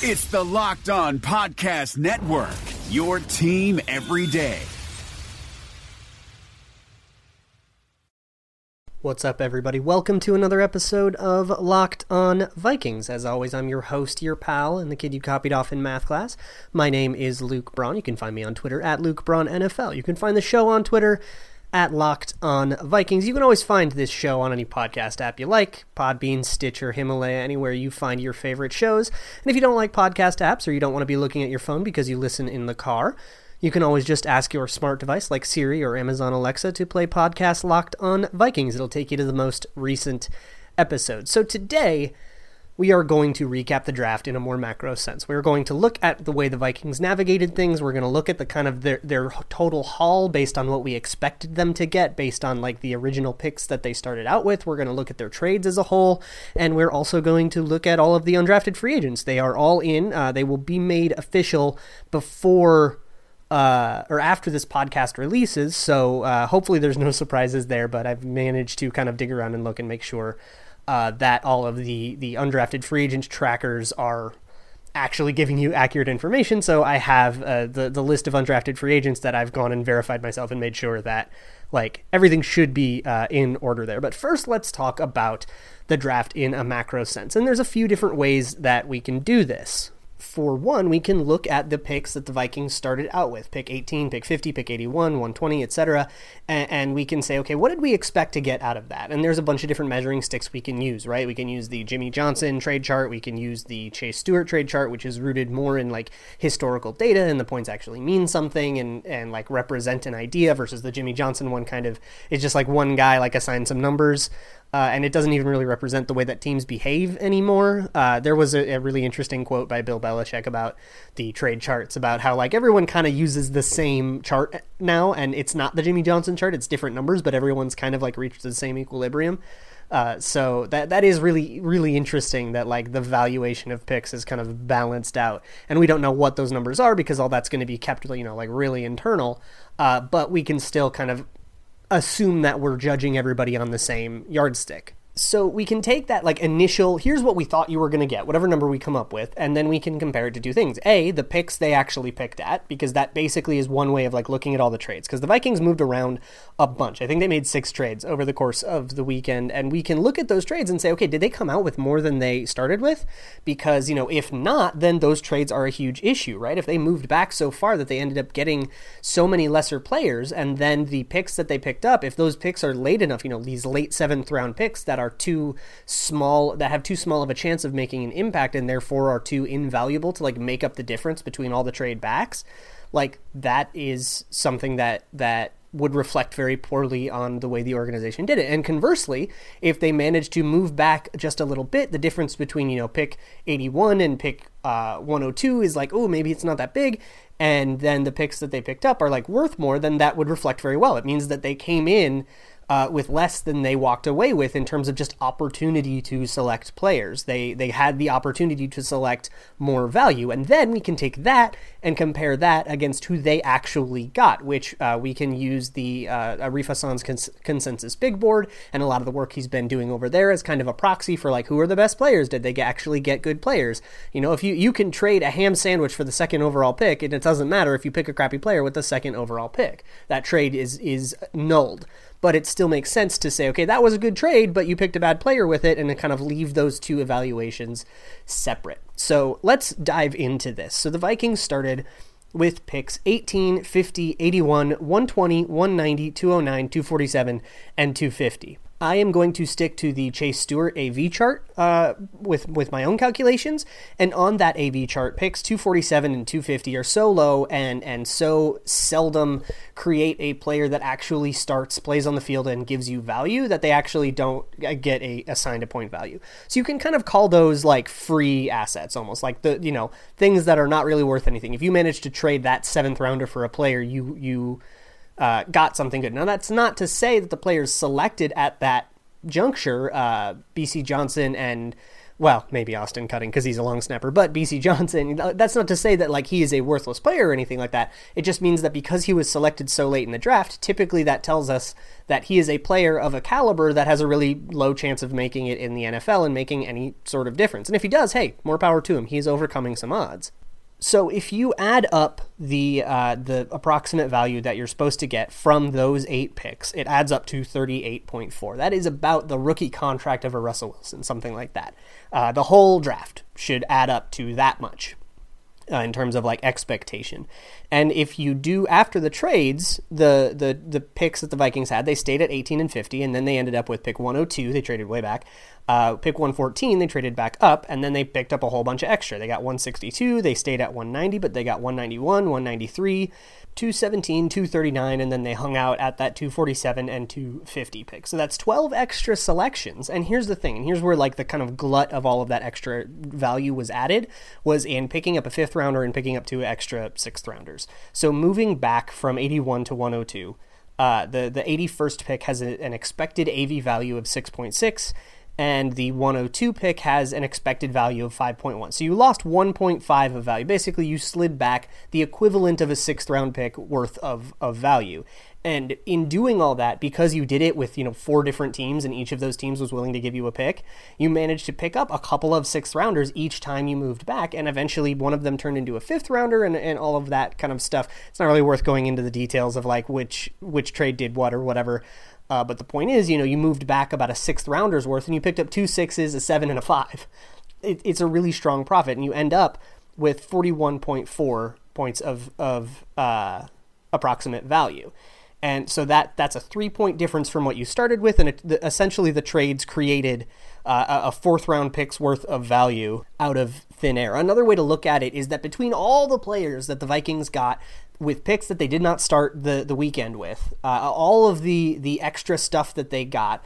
It's the Locked On Podcast Network, your team every day. What's up, everybody? Welcome to another episode of Locked On Vikings. As always, I'm your host, your pal, and the kid you copied off in math class. My name is Luke Braun. You can find me on Twitter at Luke Braun NFL. You can find the show on Twitter at Locked On Vikings. You can always find this show on any podcast app you like Podbean, Stitcher, Himalaya, anywhere you find your favorite shows. And if you don't like podcast apps or you don't want to be looking at your phone because you listen in the car, you can always just ask your smart device like Siri or Amazon Alexa to play podcast Locked On Vikings. It'll take you to the most recent episode. So today, we are going to recap the draft in a more macro sense. We're going to look at the way the Vikings navigated things. We're going to look at the kind of their, their total haul based on what we expected them to get, based on like the original picks that they started out with. We're going to look at their trades as a whole, and we're also going to look at all of the undrafted free agents. They are all in. Uh, they will be made official before uh, or after this podcast releases. So uh, hopefully there's no surprises there, but I've managed to kind of dig around and look and make sure uh, that all of the the undrafted free agent trackers are actually giving you accurate information. So I have uh, the the list of undrafted free agents that I've gone and verified myself and made sure that like everything should be uh, in order there. But first, let's talk about the draft in a macro sense. And there's a few different ways that we can do this for one, we can look at the picks that the Vikings started out with pick 18, pick 50, pick 81, 120, etc. And, and, we can say, okay, what did we expect to get out of that? And there's a bunch of different measuring sticks we can use, right? We can use the Jimmy Johnson trade chart, we can use the Chase Stuart trade chart, which is rooted more in like historical data and the points actually mean something and, and like represent an idea versus the Jimmy Johnson one kind of is just like one guy like assigned some numbers uh, and it doesn't even really represent the way that teams behave anymore. Uh, there was a, a, really interesting quote by Bill Belichick about the trade charts, about how like everyone kind of uses the same chart now, and it's not the Jimmy Johnson chart; it's different numbers, but everyone's kind of like reached the same equilibrium. Uh, so that that is really really interesting that like the valuation of picks is kind of balanced out, and we don't know what those numbers are because all that's going to be kept you know like really internal. Uh, but we can still kind of assume that we're judging everybody on the same yardstick so we can take that like initial here's what we thought you were going to get whatever number we come up with and then we can compare it to two things. A the picks they actually picked at because that basically is one way of like looking at all the trades because the vikings moved around a bunch. I think they made six trades over the course of the weekend and we can look at those trades and say okay did they come out with more than they started with? Because you know if not then those trades are a huge issue right? If they moved back so far that they ended up getting so many lesser players and then the picks that they picked up if those picks are late enough you know these late seventh round picks that are are too small that have too small of a chance of making an impact and therefore are too invaluable to like make up the difference between all the trade backs like that is something that that would reflect very poorly on the way the organization did it. And conversely, if they managed to move back just a little bit, the difference between, you know, pick 81 and pick uh, 102 is like, oh, maybe it's not that big. And then the picks that they picked up are like worth more, then that would reflect very well. It means that they came in uh, with less than they walked away with in terms of just opportunity to select players. They they had the opportunity to select more value, and then we can take that and compare that against who they actually got, which uh, we can use the uh, Arif Hasan's cons- consensus big board and a lot of the work he's been doing over there as kind of a proxy for like who are the best players? Did they actually get good players? You know, if you you can trade a ham sandwich for the second overall pick, and it doesn't matter if you pick a crappy player with the second overall pick. That trade is is nulled but it still makes sense to say, okay, that was a good trade, but you picked a bad player with it, and to kind of leave those two evaluations separate. So let's dive into this. So the Vikings started with picks 18, 50, 81, 120, 190, 209, 247, and 250. I am going to stick to the Chase Stuart AV chart uh, with with my own calculations, and on that AV chart, picks 247 and 250 are so low and and so seldom create a player that actually starts, plays on the field, and gives you value that they actually don't uh, get a assigned a point value. So you can kind of call those like free assets, almost like the you know things that are not really worth anything. If you manage to trade that seventh rounder for a player, you you uh, got something good. Now, that's not to say that the players selected at that juncture, uh, Bisi Johnson and well, maybe Austin Cutting because he's a long snapper, but Bisi Johnson, that's not to say that like he is a worthless player or anything like that. It just means that because he was selected so late in the draft, typically that tells us that he is a player of a caliber that has a really low chance of making it in the NFL and making any sort of difference. And if he does, hey, more power to him. He's overcoming some odds. So if you add up the uh, the approximate value that you're supposed to get from those eight picks, it adds up to 38.4. That is about the rookie contract of a Russell Wilson, something like that. Uh, the whole draft should add up to that much uh, in terms of like expectation. And if you do after the trades, the the the picks that the Vikings had, they stayed at 18 and 50, and then they ended up with pick 102. They traded way back. Uh, pick 114, they traded back up, and then they picked up a whole bunch of extra. They got 162, they stayed at 190, but they got 191, 193, 217, 239, and then they hung out at that 247 and 250 pick. So that's 12 extra selections. And here's the thing, and here's where like the kind of glut of all of that extra value was added was in picking up a fifth rounder and picking up two extra sixth rounders. So moving back from 81 to 102, uh, the the 81st pick has a, an expected AV value of 6.6 and the 102 pick has an expected value of 5.1. So you lost 1.5 of value. Basically, you slid back the equivalent of a sixth round pick worth of, of value. And in doing all that, because you did it with you know four different teams, and each of those teams was willing to give you a pick, you managed to pick up a couple of sixth rounders each time you moved back, and eventually one of them turned into a fifth rounder, and, and all of that kind of stuff. It's not really worth going into the details of like which which trade did what or whatever. Uh, but the point is, you know, you moved back about a sixth rounder's worth and you picked up two sixes, a seven, and a five. It, it's a really strong profit, and you end up with 41.4 points of, of uh, approximate value. And so that that's a three point difference from what you started with, and it, the, essentially the trades created uh, a fourth round pick's worth of value out of thin air. Another way to look at it is that between all the players that the Vikings got with picks that they did not start the the weekend with, uh, all of the the extra stuff that they got,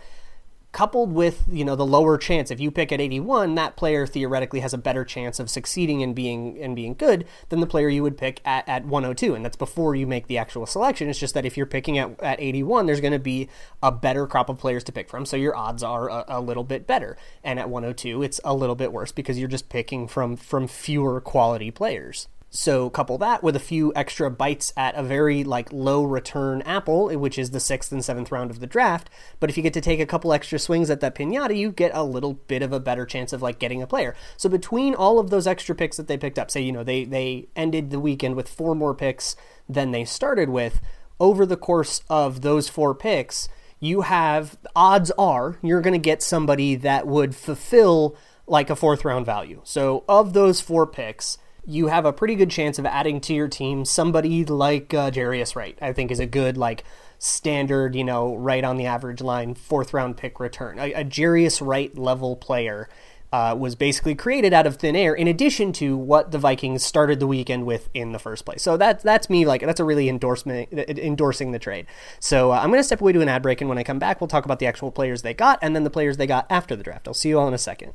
coupled with you know the lower chance. If you pick at 81 that player theoretically has a better chance of succeeding and being and being good than the player you would pick at, at 102 and that's before you make the actual selection. It's just that if you're picking at, at 81 there's going to be a better crop of players to pick from so your odds are a, a little bit better. And at 102 it's a little bit worse because you're just picking from from fewer quality players so couple that with a few extra bites at a very like low return apple, which is the sixth and seventh round of the draft. But if you get to take a couple extra swings at that pinata, you get a little bit of a better chance of like getting a player. So between all of those extra picks that they picked up, say you know they they ended the weekend with four more picks than they started with. Over the course of those four picks, you have odds are you're going to get somebody that would fulfill like a fourth round value. So of those four picks you have a pretty good chance of adding to your team somebody like uh, Jarius Wright. I think is a good like standard, you know, right on the average line fourth round pick return. A, a Jarius Wright level player uh, was basically created out of thin air, in addition to what the Vikings started the weekend with in the first place. So that's that's me like that's a really endorsement endorsing the trade. So uh, I'm going to step away to an ad break, and when I come back, we'll talk about the actual players they got and then the players they got after the draft. I'll see you all in a second.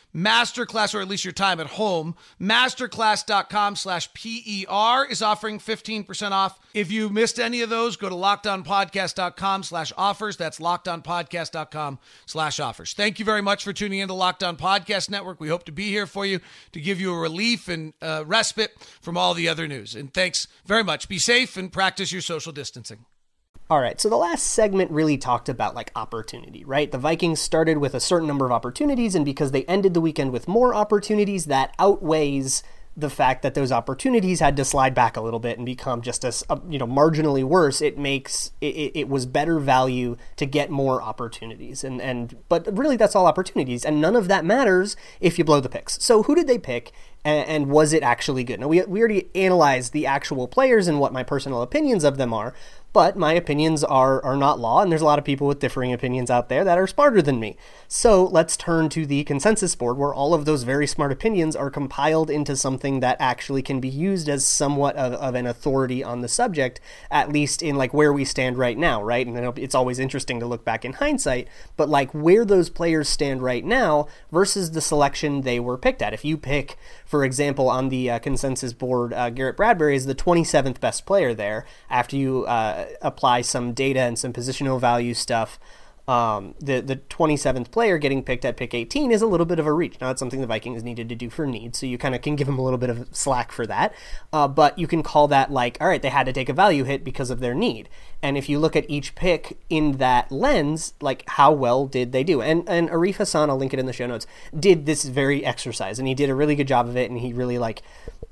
Masterclass, or at least your time at home, masterclass.com slash PER is offering 15% off. If you missed any of those, go to lockedonpodcast.com slash offers. That's lockedonpodcast.com slash offers. Thank you very much for tuning in to Locked On Podcast Network. We hope to be here for you to give you a relief and uh, respite from all the other news. And thanks very much. Be safe and practice your social distancing. All right, so the last segment really talked about like opportunity, right? The Vikings started with a certain number of opportunities, and because they ended the weekend with more opportunities, that outweighs the fact that those opportunities had to slide back a little bit and become just as uh, you know marginally worse. It makes it, it was better value to get more opportunities and and but really that's all opportunities and none of that matters if you blow the picks. So who did they pick and, and was it actually good? Now we, we already analyzed the actual players and what my personal opinions of them are but my opinions are, are not law, and there's a lot of people with differing opinions out there that are smarter than me. So let's turn to the consensus board where all of those very smart opinions are compiled into something that actually can be used as somewhat of, of an authority on the subject, at least in like where we stand right now, right? And it's always interesting to look back in hindsight, but like where those players stand right now versus the selection they were picked at. If you pick, for example, on the uh, consensus board, uh, Garrett Bradbury is the 27th best player there after you. Uh, apply some data and some positional value stuff um, the the 27th player getting picked at pick 18 is a little bit of a reach. Now, something the Vikings needed to do for need, so you kind of can give them a little bit of slack for that. Uh, but you can call that like, all right, they had to take a value hit because of their need. And if you look at each pick in that lens, like how well did they do? And and Arif Hasan, I'll link it in the show notes, did this very exercise, and he did a really good job of it, and he really like,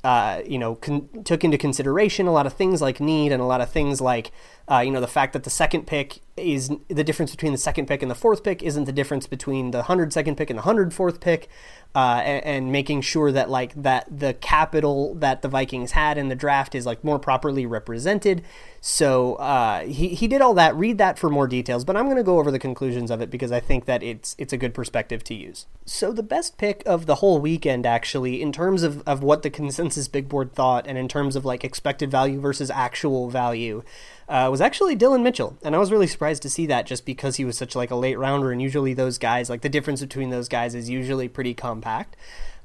uh, you know, con- took into consideration a lot of things like need and a lot of things like uh, you know, the fact that the second pick is the difference between the second pick and the fourth pick isn't the difference between the hundred second pick and the hundred fourth pick, uh, and, and, making sure that like that the capital that the Vikings had in the draft is like more properly represented. So uh, he he did all that. Read that for more details, but I'm going to go over the conclusions of it because I think that it's it's a good perspective to use. So the best pick of the whole weekend, actually, in terms of of what the consensus big board thought, and in terms of like expected value versus actual value uh, was actually Dillon Mitchell, and I was really surprised to see that just because he was such like a late rounder, and usually those guys like the difference between those guys is usually pretty compact.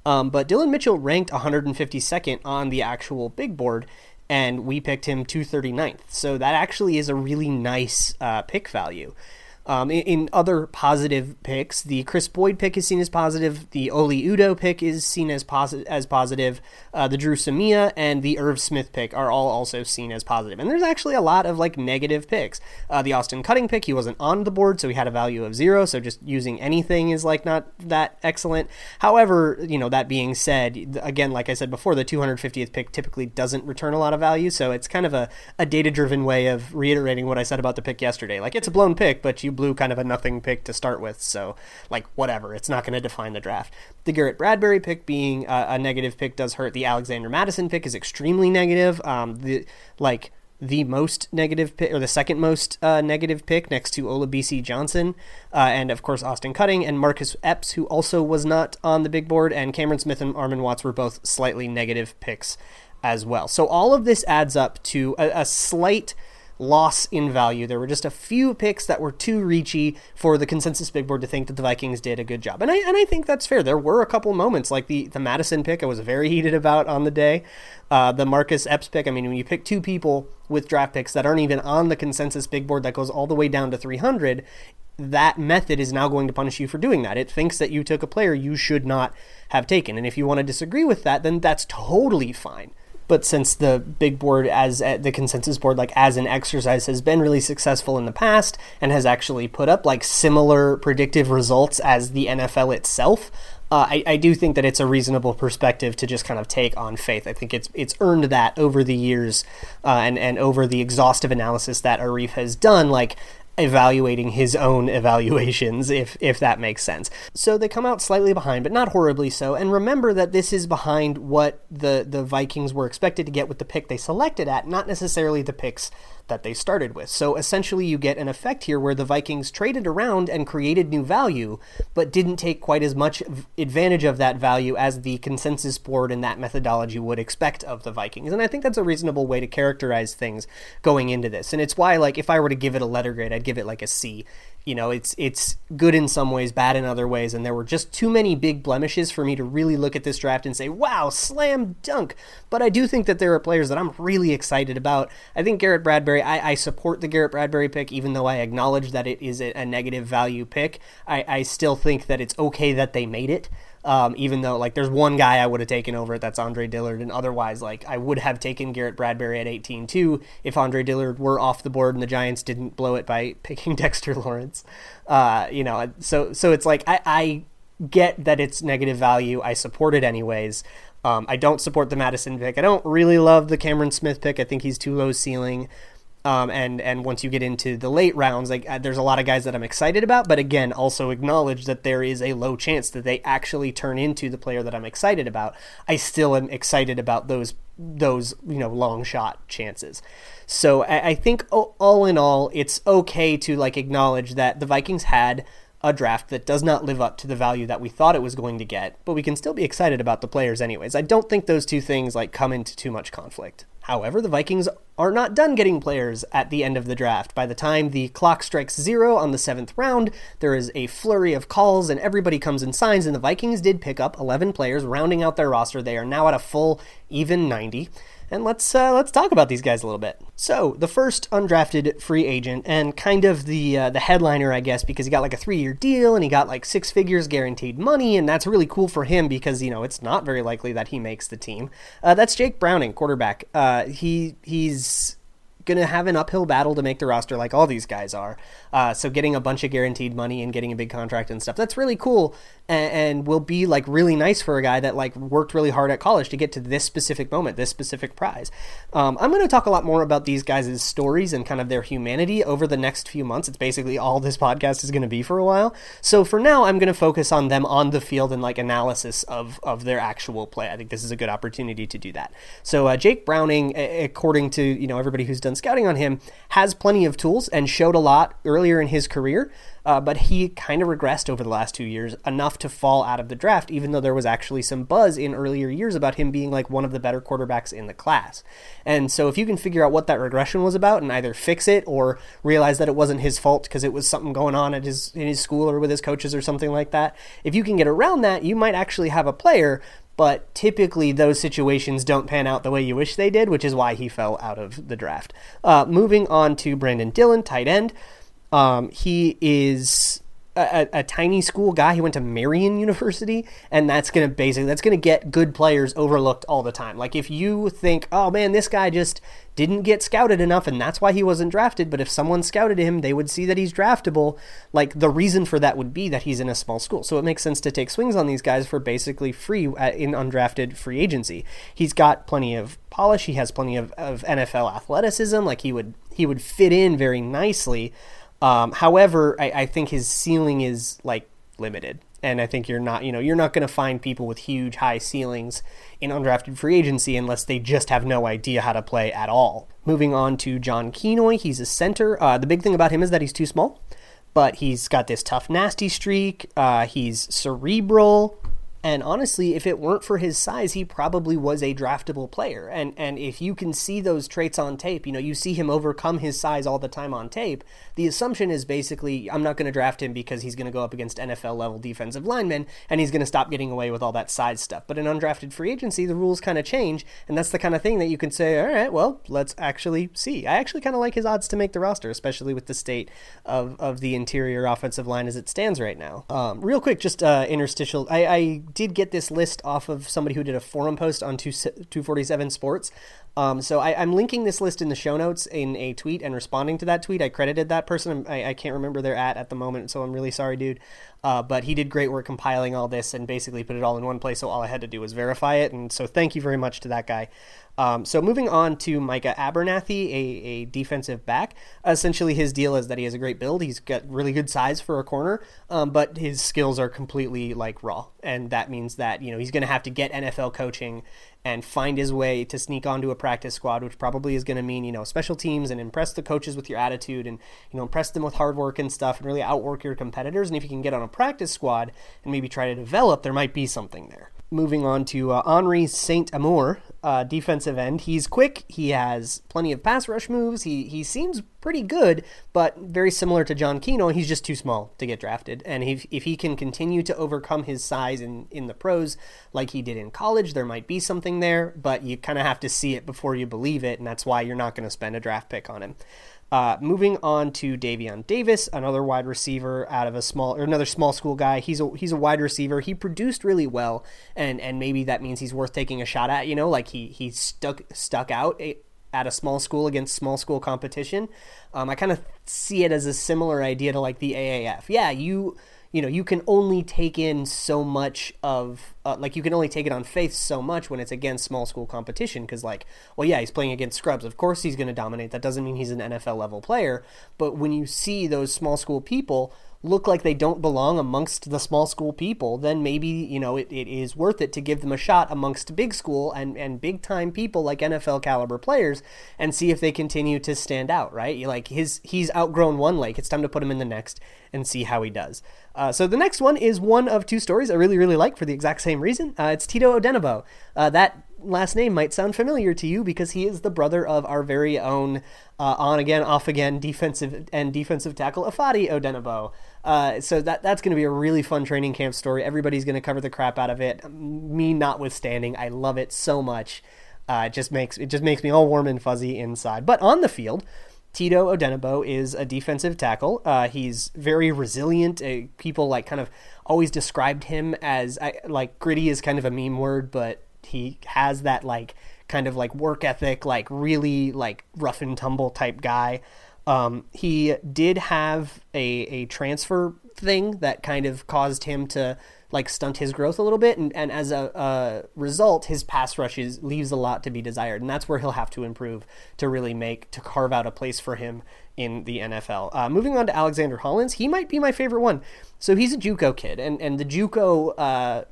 Um, but Dillon Mitchell ranked 152nd on the actual big board, and we picked him 239th. So that actually is a really nice uh, pick value. Um, in, in, other positive picks, the Kris Boyd pick is seen as positive. The Oli Udoh pick is seen as, as positive. Uh, the Dru Samia and the Irv Smith pick are all also seen as positive. And there's actually a lot of like negative picks. Uh, the Austin Cutting pick, he wasn't on the board, so he had a value of zero. So just using anything is like not that excellent. However, you know that being said, again, like I said before, the 250th pick typically doesn't return a lot of value. So it's kind of a, a data driven way of reiterating what I said about the pick yesterday. Like it's a blown pick, but you blew kind of a nothing pick to start with. So, like, whatever. It's not going to define the draft. The Garrett Bradbury pick being a, a, negative pick does hurt. The Alexander Mattison pick is extremely negative. Um, the like the most negative pick or the second most uh, negative pick next to Olabisi Johnson uh, and of course Austin Cutting and Marcus Epps who also was not on the big board and Cameron Smith and Armon Watts were both slightly negative picks as well. So all of this adds up to a, a slight loss in value. There were just a few picks that were too reachy for the consensus big board to think that the Vikings did a good job. And I and I think that's fair. There were a couple moments like the the Mattison pick I was very heated about on the day. Uh, the Marcus Epps pick. I mean, when you pick two people with draft picks that aren't even on the consensus big board that goes all the way down to 300, that method is now going to punish you for doing that. It thinks that you took a player you should not have taken. And if you want to disagree with that, then that's totally fine but since the big board as uh, the consensus board like as an exercise has been really successful in the past and has actually put up like similar predictive results as the NFL itself uh, I, I, do think that it's a reasonable perspective to just kind of take on faith. I think it's it's earned that over the years uh, and and over the exhaustive analysis that Arif has done. Like evaluating his own evaluations if if that makes sense. So they come out slightly behind but not horribly so and remember that this is behind what the the Vikings were expected to get with the pick they selected at not necessarily the picks that they started with. So essentially, you get an effect here where the Vikings traded around and created new value, but didn't take quite as much advantage of that value as the consensus board and that methodology would expect of the Vikings. And I think that's a reasonable way to characterize things going into this. And it's why, like, if I were to give it a letter grade, I'd give it like a C you know it's it's good in some ways bad in other ways. And there were just too many big blemishes for me to really look at this draft and say wow slam dunk. But i do think that there are players that i'm really excited about. I think garrett bradbury i, I support the garrett bradbury pick even though i acknowledge that it is a, negative value pick. I, I still think that it's okay that they made it um, even though like there's one guy I would have taken over it, that's Andre Dillard, and otherwise like I would have taken Garrett Bradbury at 18 too if Andre Dillard were off the board and the Giants didn't blow it by picking Dexter Lawrence. Uh, you know, so so it's like I, I get that it's negative value. I support it anyways. Um, I don't support the Mattison pick. I don't really love the Cameron Smith pick. I think he's too low ceiling. Um, and and once you get into the late rounds, like uh, there's a lot of guys that I'm excited about, but again, also acknowledge that there is a low chance that they actually turn into the player that I'm excited about. I still am excited about those those you know long shot chances. So I, I think all in all, it's okay to like acknowledge that the Vikings had a draft that does not live up to the value that we thought it was going to get, but we can still be excited about the players anyways. I don't think those two things like come into too much conflict. However, the Vikings are not done getting players at the end of the draft. By the time the clock strikes zero on the seventh round, there is a flurry of calls and everybody comes and signs, and the Vikings did pick up 11 players, rounding out their roster. They are now at a full, even 90 and let's uh, let's talk about these guys a little bit. So the first undrafted free agent, and kind of the uh, the headliner, I guess, because he got like a three year deal and he got like six figures guaranteed money, and that's really cool for him because you know it's not very likely that he makes the team. Uh, that's Jake Browning, quarterback. Uh, he he's going to have an uphill battle to make the roster like all these guys are. Uh, so getting a bunch of guaranteed money and getting a big contract and stuff, that's really cool and, and, will be like really nice for a guy that like worked really hard at college to get to this specific moment, this specific prize. Um, I'm going to talk a lot more about these guys' stories and kind of their humanity over the next few months. It's basically all this podcast is going to be for a while. So for now, I'm going to focus on them on the field and like analysis of, of their actual play. I think this is a good opportunity to do that. So uh, Jake Browning, according to, you know, everybody who's done done scouting on him, has plenty of tools and showed a lot earlier in his career. Uh, but he kind of regressed over the last two years enough to fall out of the draft, even though there was actually some buzz in earlier years about him being like one of the better quarterbacks in the class. And so, if you can figure out what that regression was about and either fix it or realize that it wasn't his fault because it was something going on at his in his school or with his coaches or something like that, if you can get around that, you might actually have a player but typically those situations don't pan out the way you wish they did, which is why he fell out of the draft. Uh, moving on to Brandon Dillon, tight end. Um, he is a, a, tiny school guy. He went to Marian University, and that's going to basically that's going to get good players overlooked all the time. Like if you think, oh man, this guy just didn't get scouted enough and that's why he wasn't drafted. But if someone scouted him, they would see that he's draftable. Like the reason for that would be that he's in a small school. So it makes sense to take swings on these guys for basically free uh, in undrafted free agency. He's got plenty of polish. He has plenty of, of NFL athleticism. Like he would he would fit in very nicely. Um, however, I, I think his ceiling is like limited and I think you're not, you know, you're not going to find people with huge high ceilings in undrafted free agency unless they just have no idea how to play at all. Moving on to John Keenoy, he's a center. Uh, the big thing about him is that he's too small, but he's got this tough, nasty streak. Uh, he's cerebral. And honestly, if it weren't for his size, he probably was a draftable player. And and if you can see those traits on tape, you know, you see him overcome his size all the time on tape. The assumption is basically I'm not going to draft him because he's going to go up against NFL level defensive linemen and he's going to stop getting away with all that size stuff. But in undrafted free agency, the rules kind of change, and that's the kind of thing that you can say, all right, well, let's actually see. I actually kind of like his odds to make the roster, especially with the state of of the interior offensive line as it stands right now. Um, real quick, just uh, interstitial. I, I did get this list off of somebody who did a forum post on 247 Sports. Um, so I, am linking this list in the show notes in a tweet and responding to that tweet. I credited that person. I, I can't remember their at at the moment, so I'm really sorry, dude. Uh, but he did great work compiling all this and basically put it all in one place. So all I had to do was verify it. And so thank you very much to that guy. Um, so moving on to Micah Abernathy, a, a defensive back. Essentially, his deal is that he has a great build. He's got really good size for a corner, um, but his skills are completely like raw, and that means that you know he's going to have to get NFL coaching and find his way to sneak onto a practice squad, which probably is going to mean you know special teams and impress the coaches with your attitude and you know impress them with hard work and stuff, and really outwork your competitors. And if you can get on a practice squad and maybe try to develop, there might be something there moving on to uh, Anree Saint Amour, uh, defensive end. He's quick. He has plenty of pass rush moves. He he seems pretty good, but very similar to John Keenoy. He's just too small to get drafted. And if, if he can continue to overcome his size in, in the pros like he did in college, there might be something there, but you kind of have to see it before you believe it, and that's why you're not going to spend a draft pick on him. Uh, moving on to Davion Davis, another wide receiver out of a small or another small school guy. He's a he's a wide receiver. He produced really well, and and maybe that means he's worth taking a shot at. You know, like he he stuck stuck out at a small school against small school competition. Um, I kind of see it as a similar idea to like the AAF. Yeah, you you know, you can only take in so much of, uh, like, you can only take it on faith so much when it's against small school competition. Because, like, well, yeah, he's playing against scrubs. Of course he's going to dominate. That doesn't mean he's an NFL level player. But when you see those small school people look like they don't belong amongst the small school people, then maybe, you know, it, it is worth it to give them a shot amongst big school and, and big time people like NFL caliber players and see if they continue to stand out, right? Like his he's outgrown one lake. It's time to put him in the next and see how he does. Uh, so the next one is one of two stories I really, really like for the exact same reason. Uh, it's Tito Odenigbo. Uh, that last name might sound familiar to you because he is the brother of our very own uh, on again, off again defensive and defensive tackle Ifeadi Odenigbo. Uh, so that that's going to be a really fun training camp story. Everybody's going to cover the crap out of it. Me notwithstanding, I love it so much. Uh, it just makes it just makes me all warm and fuzzy inside. But on the field, Tito Odenigbo is a defensive tackle. Uh, he's very resilient. Uh, people like kind of always described him as like gritty is kind of a meme word, but he has that like kind of like work ethic, like really like rough and tumble type guy. Um, he did have a, a transfer thing that kind of caused him to like stunt his growth a little bit, and, and as a, a result, his pass rushes leaves a lot to be desired, and that's where he'll have to improve to really make to carve out a place for him in the NFL. Uh, moving on to Alexander Hollins, he might be my favorite one. So he's a JUCO kid, and and the JUCO uh,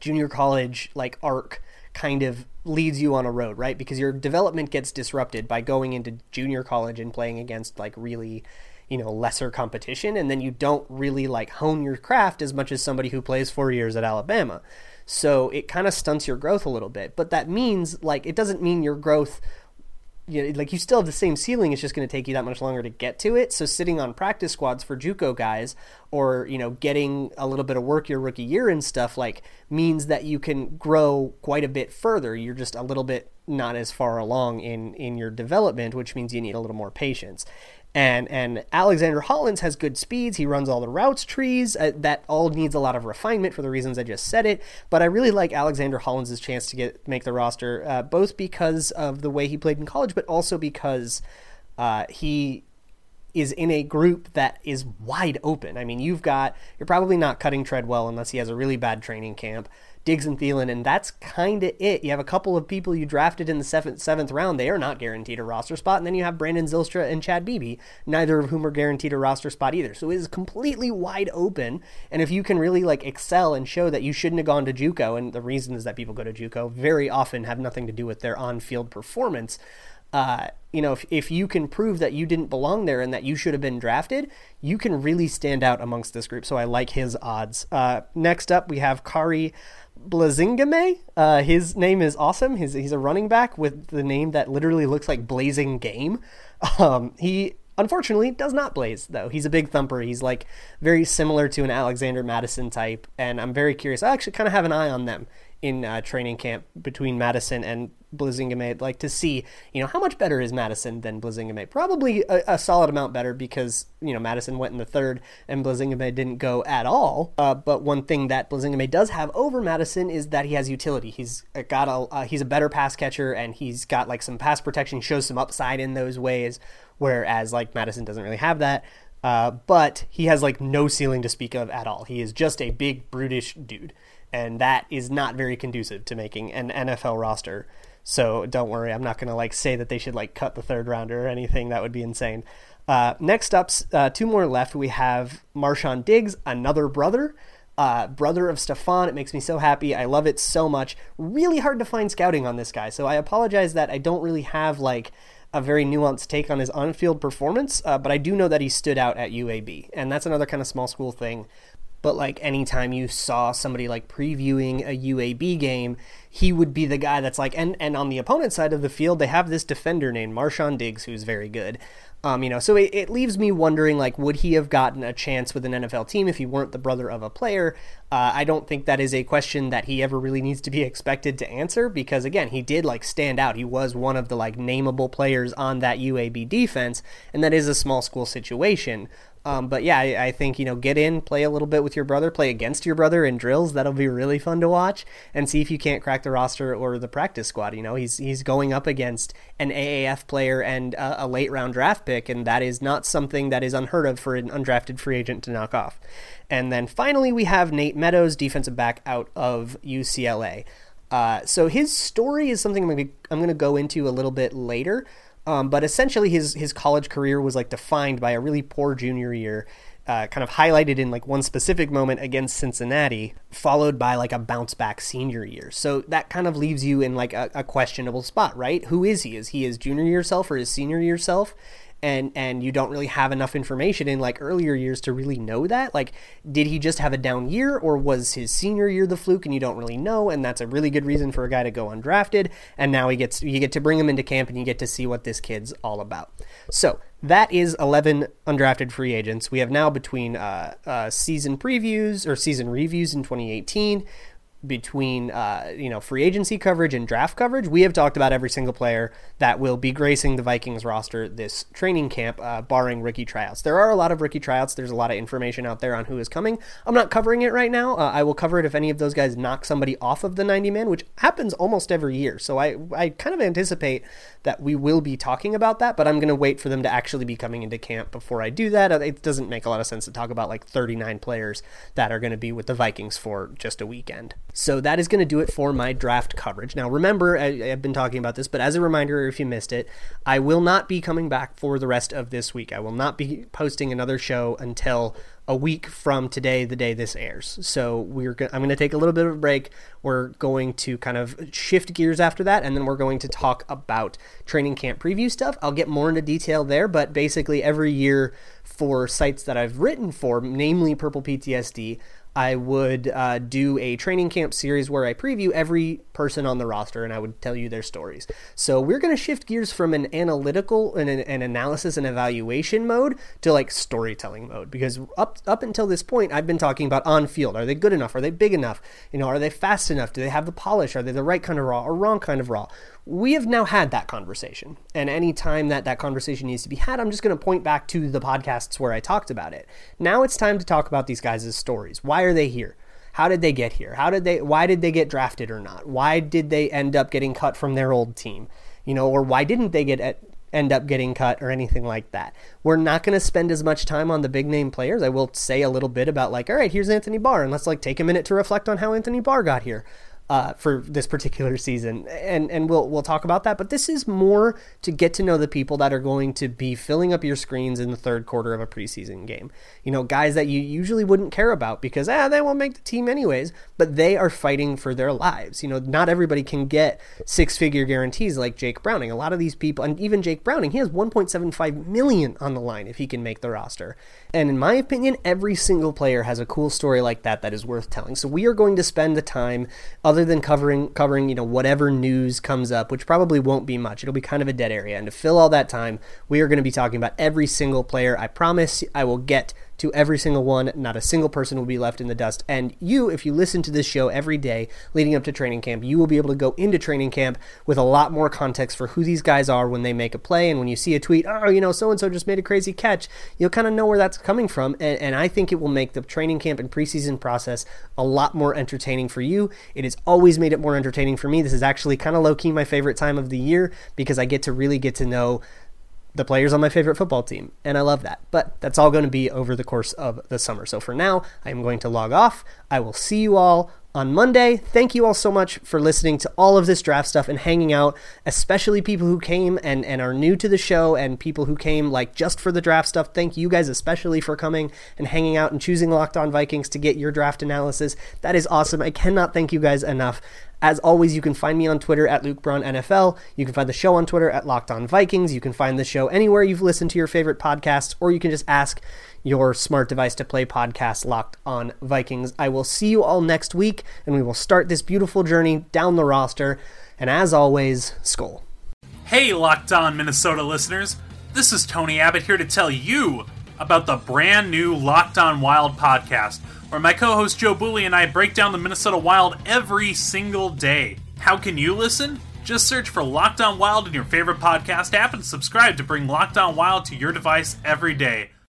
junior college like arc kind of leads you on a road, right? Because your development gets disrupted by going into junior college and playing against like really, you know, lesser competition and then you don't really like hone your craft as much as somebody who plays 4 years at Alabama. So it kind of stunts your growth a little bit. But that means like it doesn't mean your growth you know, like you still have the same ceiling. It's just going to take you that much longer to get to it. So sitting on practice squads for JUCO guys, or you know, getting a little bit of work your rookie year and stuff, like means that you can grow quite a bit further. You're just a little bit not as far along in in your development, which means you need a little more patience and and Alexander Hollins has good speeds. He runs all the routes trees. Uh, that all needs a lot of refinement for the reasons I just said it. But I really like Alexander Hollins' chance to get make the roster, uh, both because of the way he played in college, but also because uh, he is in a group that is wide open. I mean, you've got you're probably not cutting Treadwell unless he has a really bad training camp. Diggs and Thielen, and that's kind of it. You have a couple of people you drafted in the seventh, seventh round. They are not guaranteed a roster spot. And then you have Brandon Zylstra and Chad Beebe, neither of whom are guaranteed a roster spot either. So it is completely wide open. And if you can really like excel and show that you shouldn't have gone to JUCO, and the reasons that people go to JUCO very often have nothing to do with their on-field performance, uh, you know, if, if you can prove that you didn't belong there and that you should have been drafted, you can really stand out amongst this group. So I like his odds. Uh, next up, we have Khari Blasingame. Uh, his name is awesome. He's, he's a running back with the name that literally looks like Blazing Game. Um, he unfortunately does not blaze though. He's a big thumper. He's like very similar to an Alexander mattison type, and I'm very curious. I actually kind of have an eye on them in uh, training camp between Mattison and Blasingame, like to see, you know, how much better is Mattison than Blasingame? Probably a, a, solid amount better because, you know, Mattison went in the third and Blasingame didn't go at all. Uh, but one thing that Blasingame does have over Mattison is that he has utility. He's got a, uh, he's a better pass catcher and he's got like some pass protection, shows some upside in those ways, whereas like Mattison doesn't really have that. Uh, but he has like no ceiling to speak of at all. He is just a big, brutish dude. And that is not very conducive to making an NFL roster. So don't worry, I'm not to like say that they should like cut the third rounder or anything. That would be insane. Uh, next up, uh, two more left. We have Marshawn Diggs, another brother, uh, brother of Stefon. It makes me so happy. I love it so much. Really hard to find scouting on this guy, so I apologize that I don't really have like a very nuanced take on his on-field performance, uh, but I do know that he stood out at UAB, and that's another kind of small school thing but like anytime you saw somebody like previewing a UAB game, he would be the guy that's like, and and on the opponent side of the field, they have this defender named Marshawn Diggs who's very good. Um, you know, so it, it leaves me wondering, like, would he have gotten a chance with an NFL team if he weren't the brother of a player? Uh, I don't think that is a question that he ever really needs to be expected to answer because, again, he did like stand out. He was one of the like nameable players on that UAB defense, and that is a small school situation. Um, but yeah, I, I, think you know, get in, play a little bit with your brother, play against your brother in drills. That'll be really fun to watch, and see if you can't crack the roster or the practice squad. You know, he's he's going up against an AAF player and a, a late round draft pick, and that is not something that is unheard of for an undrafted free agent to knock off. And then finally, we have Nate Meadows, defensive back out of UCLA. Uh, so his story is something I'm going to go into a little bit later. Um, but essentially, his his college career was like defined by a really poor junior year, uh, kind of highlighted in like one specific moment against Cincinnati, followed by like a bounce back senior year. So that kind of leaves you in like a, a questionable spot, right? Who is he? Is he his junior year self or his senior year self? And and you don't really have enough information in like earlier years to really know that like did he just have a down year or was his senior year the fluke and you don't really know and that's a really good reason for a guy to go undrafted and now he gets you get to bring him into camp and you get to see what this kid's all about. So that is 11 undrafted free agents. We have now between uh, uh, season previews or season reviews in 2018 between uh, you know free agency coverage and draft coverage, we have talked about every single player that will be gracing the Vikings roster this training camp, uh, barring rookie tryouts. There are a lot of rookie tryouts. There's a lot of information out there on who is coming. I'm not covering it right now. Uh, I will cover it if any of those guys knock somebody off of the 90 man, which happens almost every year. So I I kind of anticipate that we will be talking about that, but I'm going to wait for them to actually be coming into camp before I do that. It doesn't make a lot of sense to talk about like 39 players that are going to be with the Vikings for just a weekend. So that is going to do it for my draft coverage. Now, remember, I, have been talking about this, but as a reminder, if you missed it, I will not be coming back for the rest of this week. I will not be posting another show until a week from today, the day this airs. So we're go- I'm going to take a little bit of a break. We're going to kind of shift gears after that, and then we're going to talk about training camp preview stuff. I'll get more into detail there, but basically every year for sites that I've written for, namely Purple PTSD, I would uh, do a training camp series where I preview every person on the roster and I would tell you their stories. So we're going to shift gears from an analytical and an, an, analysis and evaluation mode to like storytelling mode because up up until this point I've been talking about on field. Are they good enough? Are they big enough? You know, are they fast enough? Do they have the polish? Are they the right kind of raw or wrong kind of raw? We have now had that conversation. And any time that that conversation needs to be had, I'm just going to point back to the podcasts where I talked about it. Now it's time to talk about these guys' stories. Why are they here? How did they get here? How did they why did they get drafted or not? Why did they end up getting cut from their old team? You know, or why didn't they get end up getting cut or anything like that. We're not going to spend as much time on the big name players. I will say a little bit about like, all right, here's Anthony Barr, and let's like take a minute to reflect on how Anthony Barr got here uh, for this particular season, and and we'll we'll talk about that. But this is more to get to know the people that are going to be filling up your screens in the third quarter of a preseason game. You know, guys that you usually wouldn't care about because ah they won't make the team anyways, but they are fighting for their lives. You know, not everybody can get six figure guarantees like Jake Browning. A lot of these people, and even Jake Browning, he has 1.75 million on the line if he can make the roster. And in my opinion, every single player has a cool story like that that is worth telling. So we are going to spend the time, than covering covering you know whatever news comes up, which probably won't be much. It'll be kind of a dead area. And to fill all that time, we are going to be talking about every single player. I promise I will get to every single one. Not a single person will be left in the dust. And you, if you listen to this show every day leading up to training camp, you will be able to go into training camp with a lot more context for who these guys are when they make a play. And when you see a tweet, oh, you know, so and so just made a crazy catch, you'll kind of know where that's coming from. And, and I think it will make the training camp and preseason process a lot more entertaining for you. It has always made it more entertaining for me. This is actually kind of low key my favorite time of the year because I get to really get to know the players on my favorite football team, and I love that. But that's all going to be over the course of the summer. So for now, I am going to log off. I will see you all on Monday. Thank you all so much for listening to all of this draft stuff and hanging out, especially people who came and, and are new to the show and people who came like just for the draft stuff. Thank you guys especially for coming and hanging out and choosing Locked On Vikings to get your draft analysis. That is awesome. I cannot thank you guys enough. As always, you can find me on Twitter at Luke Braun NFL. You can find the show on Twitter at Locked On Vikings. You can find the show anywhere you've listened to your favorite podcasts, or you can just ask your smart device to play podcast Locked On Vikings. I will see you all next week, and we will start this beautiful journey down the roster. And as always, Skol. Hey, Locked On Minnesota listeners. This is Tony Abbott here to tell you about the brand new Locked On Wild podcast where my co host Joe Bouley and I break down the Minnesota Wild every single day. How can you listen? Just search for Locked On Wild in your favorite podcast app and subscribe to bring Locked On Wild to your device every day.